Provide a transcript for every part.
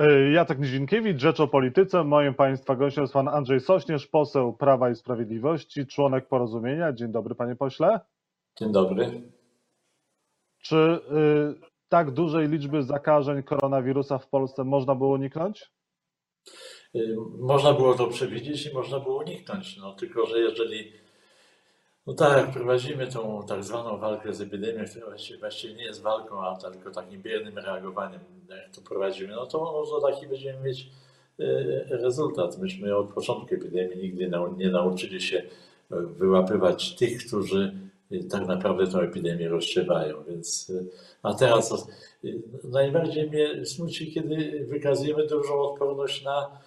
Y, Jacek Nizinkiewicz, Rzecz o Polityce. Moim Państwa gościem jest Pan Andrzej Sośnierz, poseł Prawa i Sprawiedliwości, członek Porozumienia. Dzień dobry Panie Pośle. Dzień dobry. Czy y, tak dużej liczby zakażeń koronawirusa w Polsce można było uniknąć? Y, Można było to przewidzieć i można było uniknąć. No, tylko, że jeżeli no tak, prowadzimy tą tak zwaną walkę z epidemią, która właściwie, właściwie nie jest walką, a tylko takim biernym reagowaniem, jak to prowadzimy, no to, to taki będziemy mieć y, rezultat. Myśmy od początku epidemii nigdy nie nauczyli się y, wyłapywać tych, którzy y, tak naprawdę tą epidemię rozsiewają. Więc, a teraz najbardziej mnie smuci, kiedy wykazujemy dużą odporność na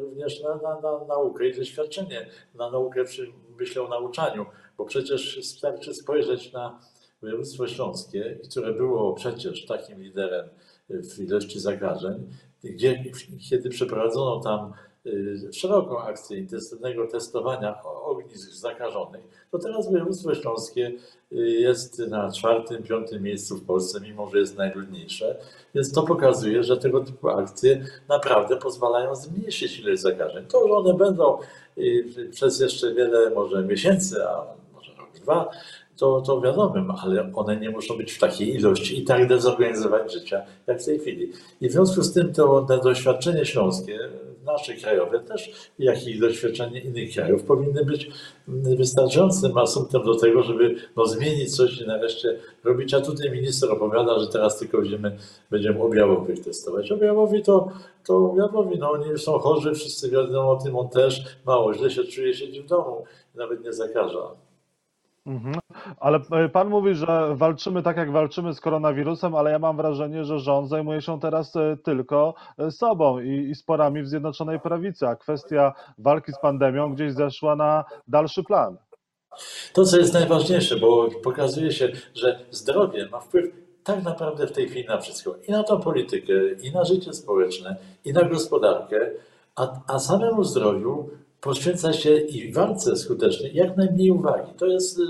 również na, na, na naukę i doświadczenie. Na naukę, przy, myślę o nauczaniu, bo przecież wystarczy spojrzeć na województwo śląskie, które było przecież takim liderem w ilości zakażeń, gdzie, kiedy przeprowadzono tam y, szeroką akcję intensywnego testowania ognisk zakażonych, to teraz województwo śląskie y, jest na czwartym, piątym miejscu w Polsce, mimo że jest najludniejsze. Więc to pokazuje, że tego typu akcje naprawdę pozwalają zmniejszyć ilość zakażeń. To, że one będą y, przez jeszcze wiele może miesięcy, a może rok, dwa, to, to wiadomym, ale one nie muszą być w takiej ilości i tak dezorganizować życia, jak w tej chwili. I w związku z tym to, to doświadczenie śląskie, nasze krajowe też, jak i doświadczenie innych krajów powinny być wystarczającym asumptem do tego, żeby no, zmienić coś i nareszcie robić. A tutaj minister opowiada, że teraz tylko będziemy, będziemy objawowych testować. Objawowi to, to objawowi, no oni są chorzy, wszyscy wiedzą o tym, on też mało źle się czuje, siedzi w domu, nawet nie zakaża. Mhm. Ale y, Pan mówi, że walczymy tak, jak walczymy z koronawirusem, ale ja mam wrażenie, że rząd zajmuje się teraz y, tylko y, sobą i, i sporami w Zjednoczonej Prawicy, a kwestia walki z pandemią gdzieś zeszła na dalszy plan. To, co jest najważniejsze, bo pokazuje się, że zdrowie ma wpływ tak naprawdę w tej chwili na wszystko. I na tą politykę, i na życie społeczne, i na gospodarkę, a, a samemu zdrowiu poświęca się i walce skutecznej jak najmniej uwagi. To jest y,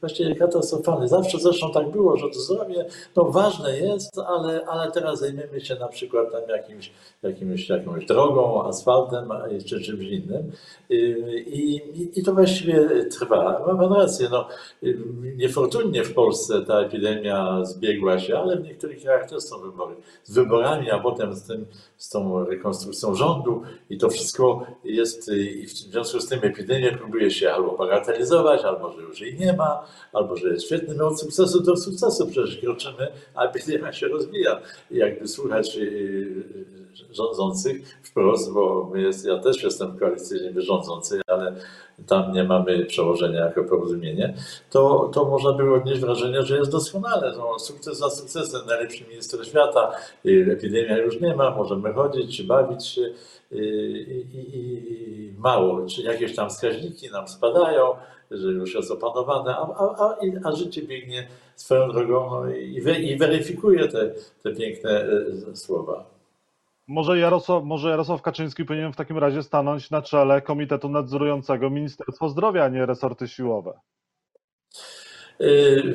właściwie katastrofalne. Zawsze zresztą tak było, że to zdrowie no, ważne jest, ale, ale teraz zajmiemy się na przykład tam jakimś, jakimś, jakąś drogą, asfaltem czy czymś innym. Y, I, i, I to właściwie trwa. Ma pan rację, no, y, niefortunnie w Polsce ta epidemia zbiegła się, ale w niektórych krajach też są wybory. Z wyborami, a potem z, tym, z tą rekonstrukcją rządu i to wszystko jest, i w związku z tym epidemię próbuje się albo bagatelizować, albo że już jej nie ma, albo że jest świetny, no od sukcesu do sukcesu przecież kroczymy, a epidemia się rozwija. I jakby słuchać y, rządzących wprost, bo jest, ja też jestem koalicyjnie rządzący, ale tam nie mamy przełożenia jako porozumienie, to, to można było odnieść wrażenie, że jest doskonale. No, sukces za sukcesem, najlepszy minister świata, y, epidemia już nie ma, możemy chodzić, bawić się y, i, i, i mało, czy jakieś tam wskaźniki nam spadają, że już jest opanowane, a, a, a, a życie biegnie swoją drogą no, i, i weryfikuje te, te piękne y, słowa. Może Jarosław, może Jarosław Kaczyński powinien w takim razie stanąć na czele Komitetu Nadzorującego Ministerstwo Zdrowia, a nie resorty siłowe. Y,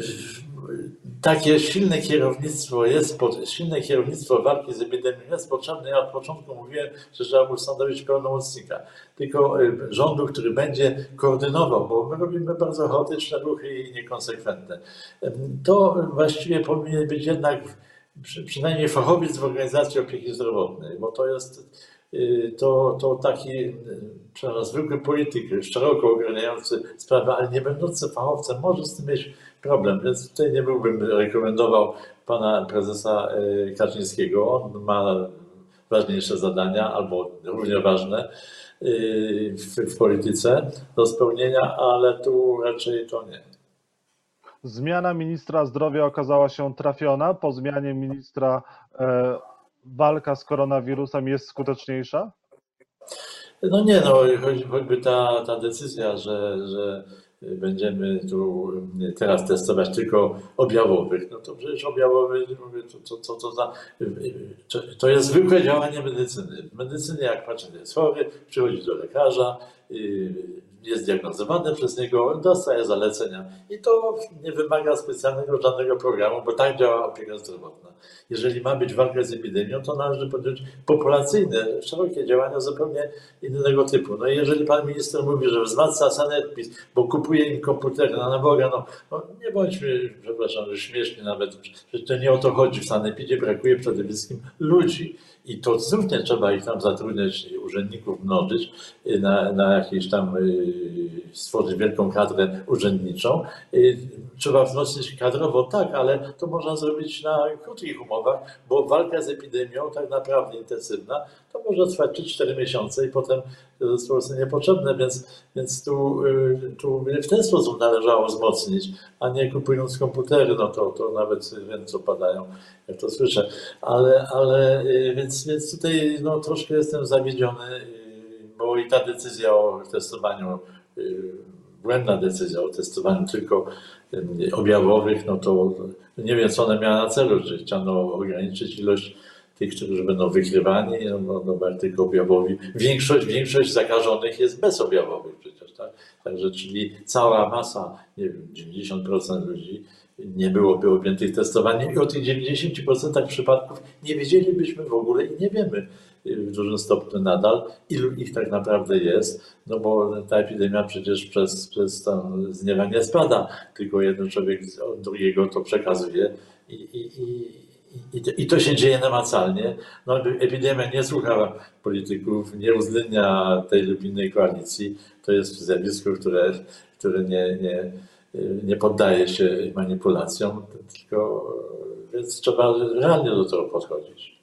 Takie silne kierownictwo jest, silne kierownictwo walki z epidemią jest potrzebne. Ja od początku mówiłem, że trzeba ustanowić pełnomocnika, tylko y, rządu, który będzie koordynował, bo my robimy bardzo chaotyczne ruchy i niekonsekwentne. Ym, To właściwie powinien być jednak przy, przynajmniej fachowiec w organizacji opieki zdrowotnej, bo to jest y, to, to taki y, przepraszam, zwykły polityk, szeroko ogarniający sprawę, ale nie będący fachowcem, może z tym mieć problem. Więc tutaj nie byłbym rekomendował pana prezesa y, Kaczyńskiego. On ma ważniejsze zadania, albo równie ważne w, w polityce do spełnienia, ale tu raczej to nie. Zmiana ministra zdrowia okazała się trafiona. Po zmianie ministra e, walka z koronawirusem jest skuteczniejsza? No nie, no choć- choćby ta, ta decyzja, że, że będziemy tu teraz testować tylko objawowych, no to przecież objawowy, to, to, to, to, to, to jest zwykłe działanie medycyny. W medycynie jak pacjent jest chory, przychodzi do lekarza, jest diagnozowany przez niego, dostaje zalecenia. I to nie wymaga specjalnego żadnego programu, bo tak działa opieka zdrowotna. Jeżeli ma być walka z epidemią, to należy podjąć populacyjne, szerokie działania zupełnie innego typu. No i jeżeli pan minister mówi, że wzmacnia sanepid, bo kupuje im komputery na naboga, no, no nie bądźmy, przepraszam, że śmiesznie nawet, że to nie o to chodzi. W sanepidzie brakuje przede wszystkim ludzi. I to znów nie trzeba ich tam zatrudniać, urzędników mnożyć, y, na, na jakieś tam y, stworzyć wielką kadrę urzędniczą. Y, Trzeba wzmocnić kadrowo, tak, ale to można zrobić na krótkich umowach, bo walka z epidemią, tak naprawdę intensywna, to może trwać 3-4 miesiące i potem to prostu niepotrzebne, więc, więc tu, y, tu w ten sposób należało wzmocnić, a nie kupując komputery, no to, to nawet ręce opadają, jak to słyszę. Ale, ale y, więc, więc tutaj no, troszkę jestem zawiedziony, y, bo i ta decyzja o testowaniu, błędna decyzja o testowaniu tylko objawowych, no to nie wiem, co ona miała na celu, czy chciano ograniczyć ilość tych, którzy będą wykrywani, no, no, no tylko objawowi. Większość, większość zakażonych jest bezobjawowych przecież, tak? Także, czyli cała masa, nie wiem, 90% ludzi nie byłoby objętych testowaniem i o tych 90% przypadków nie wiedzielibyśmy w ogóle i nie wiemy w dużym stopniu nadal, ilu ich tak naprawdę jest, no bo ta epidemia przecież przez, przez to z spada, tylko jeden człowiek od drugiego to przekazuje i, i, i i to, się dzieje namacalnie. No, epidemia nie słucha polityków, nie uwzględnia tej lub innej koalicji. To jest zjawisko, które, które nie, nie, nie poddaje się manipulacjom, tylko więc trzeba realnie do tego podchodzić.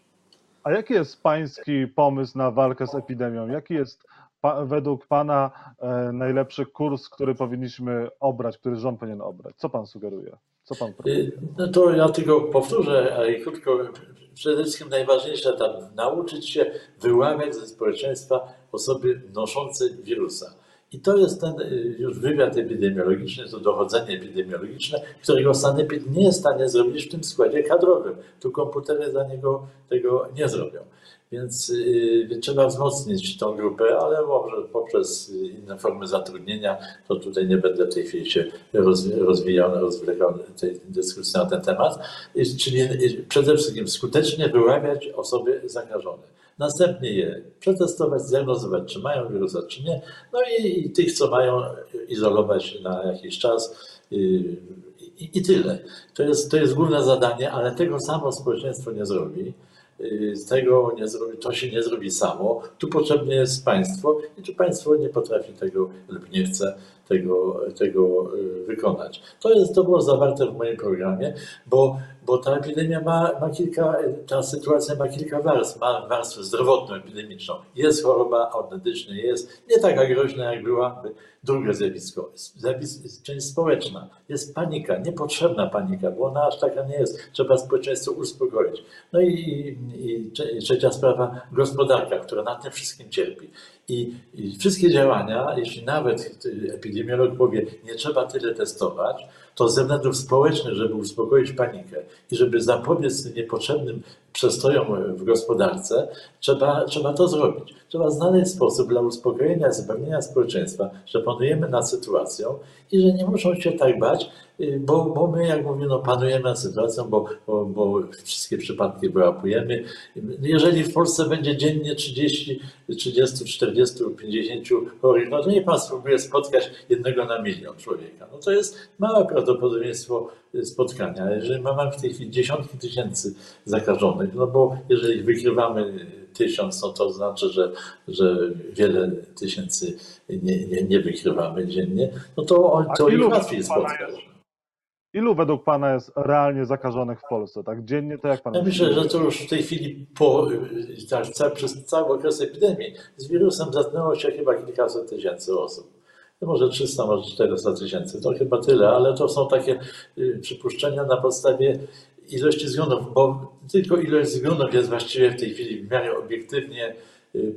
A jaki jest pański pomysł na walkę z epidemią? Jaki jest pa, według pana e, najlepszy kurs, który powinniśmy obrać, który rząd powinien obrać? Co pan sugeruje? Co pan proponuje? No to ja tylko powtórzę, ale krótko. Przede wszystkim najważniejsze tam nauczyć się wyłaniać ze społeczeństwa osoby noszące wirusa. I to jest ten y, już wywiad epidemiologiczny, to dochodzenie epidemiologiczne, którego sanepid nie jest w stanie zrobić w tym składzie kadrowym. Tu komputery za niego tego nie zrobią. Więc yy, trzeba wzmocnić tą grupę, ale może poprzez inne formy zatrudnienia, to tutaj nie będę w tej chwili się rozwijał, rozwlekał tej dyskusji na ten temat. Czyli przede wszystkim skutecznie wyławiać osoby zakażone. Następnie je przetestować, zdiagnozować, czy mają wirusa, czy nie. No i, i tych, co mają, izolować na jakiś czas. I, i tyle. To jest, to jest główne zadanie, ale tego samo społeczeństwo nie zrobi. Y, z tego nie zrobi, to się nie zrobi samo. Tu potrzebne jest państwo i tu państwo nie potrafi tego lub nie chce tego, tego y, wykonać. To jest to było zawarte w moim programie, bo, bo ta epidemia ma, ma kilka, ta sytuacja ma kilka warstw. Ma warstwę zdrowotną, epidemiczną. Jest choroba autentycznie, jest nie taka groźna, jak była. Drugie zjawisko, zjawisko, część społeczna. Jest panika, niepotrzebna panika, bo ona aż taka nie jest. Trzeba społeczeństwo uspokoić. No i, i, i trzecia sprawa, gospodarka, która na tym wszystkim cierpi. I, I, wszystkie działania, jeśli nawet epidemiolog powie, nie trzeba tyle testować, to ze względów społecznych, żeby uspokoić panikę i żeby zapobiec tym niepotrzebnym przestojom w gospodarce, trzeba, trzeba to zrobić. Trzeba znaleźć sposób dla uspokojenia, zapewnienia społeczeństwa, że panujemy nad sytuacją i że nie muszą się tak bać, bo, bo my, jak mówię, no, panujemy nad sytuacją, bo, bo, bo wszystkie przypadki wyłapujemy. Jeżeli w Polsce będzie dziennie 30, 30, 40, 50 chorych, no to nie pan spróbuje spotkać jednego na milion człowieka. No to jest małe prawdopodobieństwo spotkania. Jeżeli mamy w tej chwili dziesiątki tysięcy zakażonych, no bo jeżeli wykrywamy tysiąc, no to znaczy, że, że wiele tysięcy nie, nie, nie wykrywamy dziennie, no to, to ich łatwiej spotkać. Ilu według Pana jest realnie zakażonych w Polsce? Tak dziennie to jak Pan Ja myślę, że to już w tej chwili po, tak, przez cały okres epidemii z wirusem zetknęło się chyba kilkaset tysięcy osób. Może 300, może 400 tysięcy, to chyba tyle, ale to są takie y, przypuszczenia na podstawie ilości zgonów, bo tylko ilość zgonów jest właściwie w tej chwili w miarę obiektywnie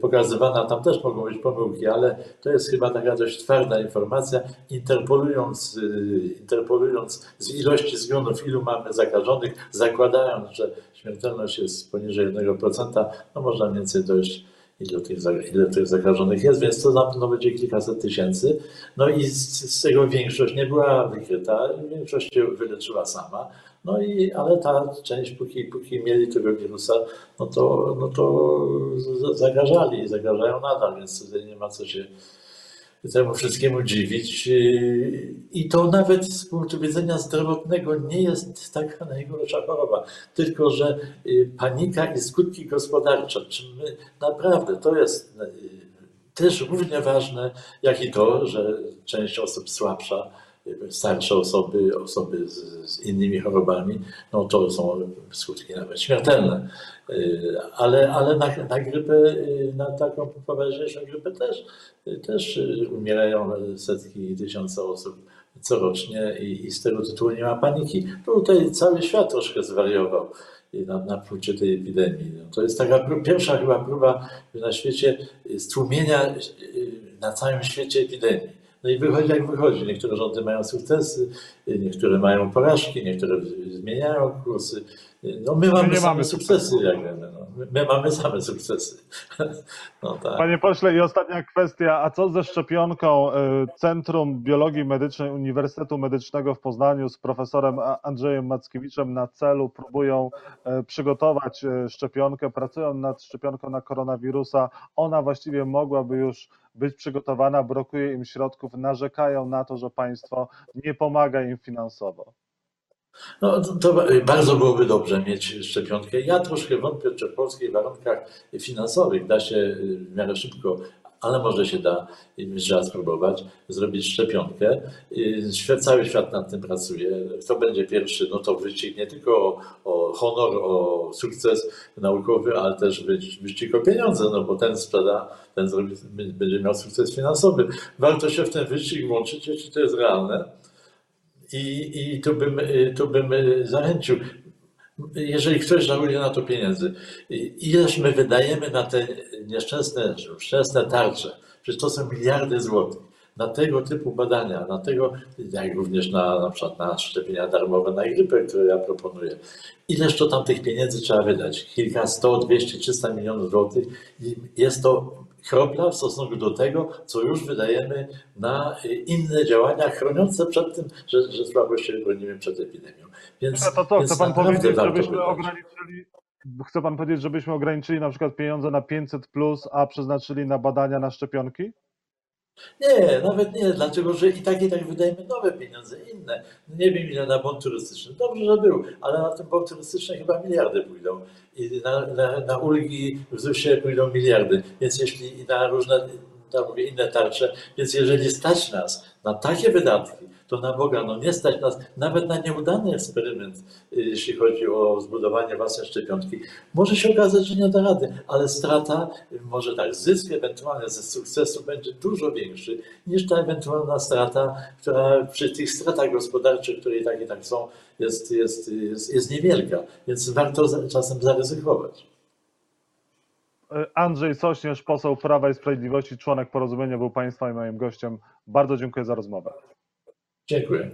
pokazywana. Tam też mogą być pomyłki, ale to jest chyba taka dość twarda informacja. Interpolując, y, interpolując z ilości zgonów, ilu mamy zakażonych, zakładając, że śmiertelność jest poniżej 1%, no można mniej więcej dojść ile tych, ile tych zakażonych jest, więc to na pewno będzie kilkaset tysięcy. No i z, z tego większość nie była wykryta, większość się wyleczyła sama. No i, ale ta część, póki, póki mieli tego wirusa, no to, no to zagrażali i zagrażają nadal, więc tutaj nie ma co się temu wszystkiemu dziwić. I to nawet z punktu widzenia zdrowotnego nie jest taka najgorsza choroba, tylko że yy, panika i skutki gospodarcze, czy my naprawdę to jest yy, też równie ważne, jak i to, że część osób słabsza, starsze osoby, osoby z, z innymi chorobami, no to są skutki nawet śmiertelne. Yy, Ale, ale na, na grypę, yy, na taką poważniejszą grypę też, yy, też umierają setki i tysiące osób corocznie i, i z tego tytułu nie ma paniki. Tutaj cały świat troszkę zwariował na, na tej epidemii. No, to jest taka pierwsza chyba próba na świecie stłumienia na całym świecie epidemii. No i wychodzi jak wychodzi. Niektóre rządy mają sukcesy, niektóre mają porażki, niektóre zmieniają kursy. No my mamy nie same mamy sukcesy, jak wiemy. No. My, my mamy same sukcesy. No tak. Panie pośle, i ostatnia kwestia, a co ze szczepionką? Y, Centrum Biologii Medycznej Uniwersytetu Medycznego w Poznaniu z profesorem Andrzejem Mackiewiczem na celu próbują y, przygotować y, szczepionkę, pracują nad szczepionką na koronawirusa. Ona właściwie mogłaby już być przygotowana, brakuje im środków, narzekają na to, że państwo nie pomaga im finansowo. No, to, bardzo byłoby dobrze mieć szczepionkę. Ja troszkę wątpię, czy w polskich warunkach finansowych da się y, w miarę szybko, ale może się da, y, trzeba spróbować, zrobić szczepionkę. Y, cały świat nad tym pracuje. Kto będzie pierwszy, no to wyścig nie tylko o, o honor, o sukces naukowy, ale też wyś- wyścig o pieniądze, no bo ten sprzeda, ten zrobi, będzie miał sukces finansowy. Warto się w ten wyścig włączyć, jeśli to jest realne. I, i tu, bym, y, tu bym y, zachęcił, jeżeli ktoś żałuje na to pieniędzy, ileż my wydajemy na te nieszczęsne, szczęsne tarcze, przecież to są miliardy złotych, na tego typu badania, na tego, jak również na, na przykład na szczepienia darmowe na grypę, które ja proponuję. Ileż to tam tych pieniędzy trzeba wydać? Kilka, 100, 200, 300 milionów złotych. I jest to kropla w stosunku do tego, co już wydajemy na y, inne działania chroniące przed tym, że, że słabo się bronimy przed epidemią. Więc, A to co, więc chce pan powiedzieć, żebyśmy wydać. ograniczyli, chce pan powiedzieć, żebyśmy ograniczyli na przykład pieniądze na 500 plus, a przeznaczyli na badania na szczepionki? Nie, nawet nie, dlatego że i tak i tak wydajemy nowe pieniądze, inne. Nie wiem ile na bon turystyczny. Dobrze, że był, ale na ten bon turystyczny chyba miliardy pójdą. I na, na, na ulgi w ZUS-ie pójdą miliardy. Więc jeśli i na różne tam mówię, inne tarcze, więc jeżeli stać nas na takie wydatki, to na Boga, no nie stać nas nawet na nieudany eksperyment, y, jeśli chodzi o zbudowanie własnej szczepionki. Może się okazać, że nie da rady, ale strata, y, może tak, zysk ewentualny ze sukcesu będzie dużo większy niż ta ewentualna strata, która przy tych stratach gospodarczych, które i tak i tak są, jest, jest, jest, jest niewielka. Więc warto za- czasem zaryzykować. E, Andrzej Sośnierz, poseł Prawa i Sprawiedliwości, członek porozumienia, był Państwa i moim gościem. Bardzo dziękuję za rozmowę. Dziękuję.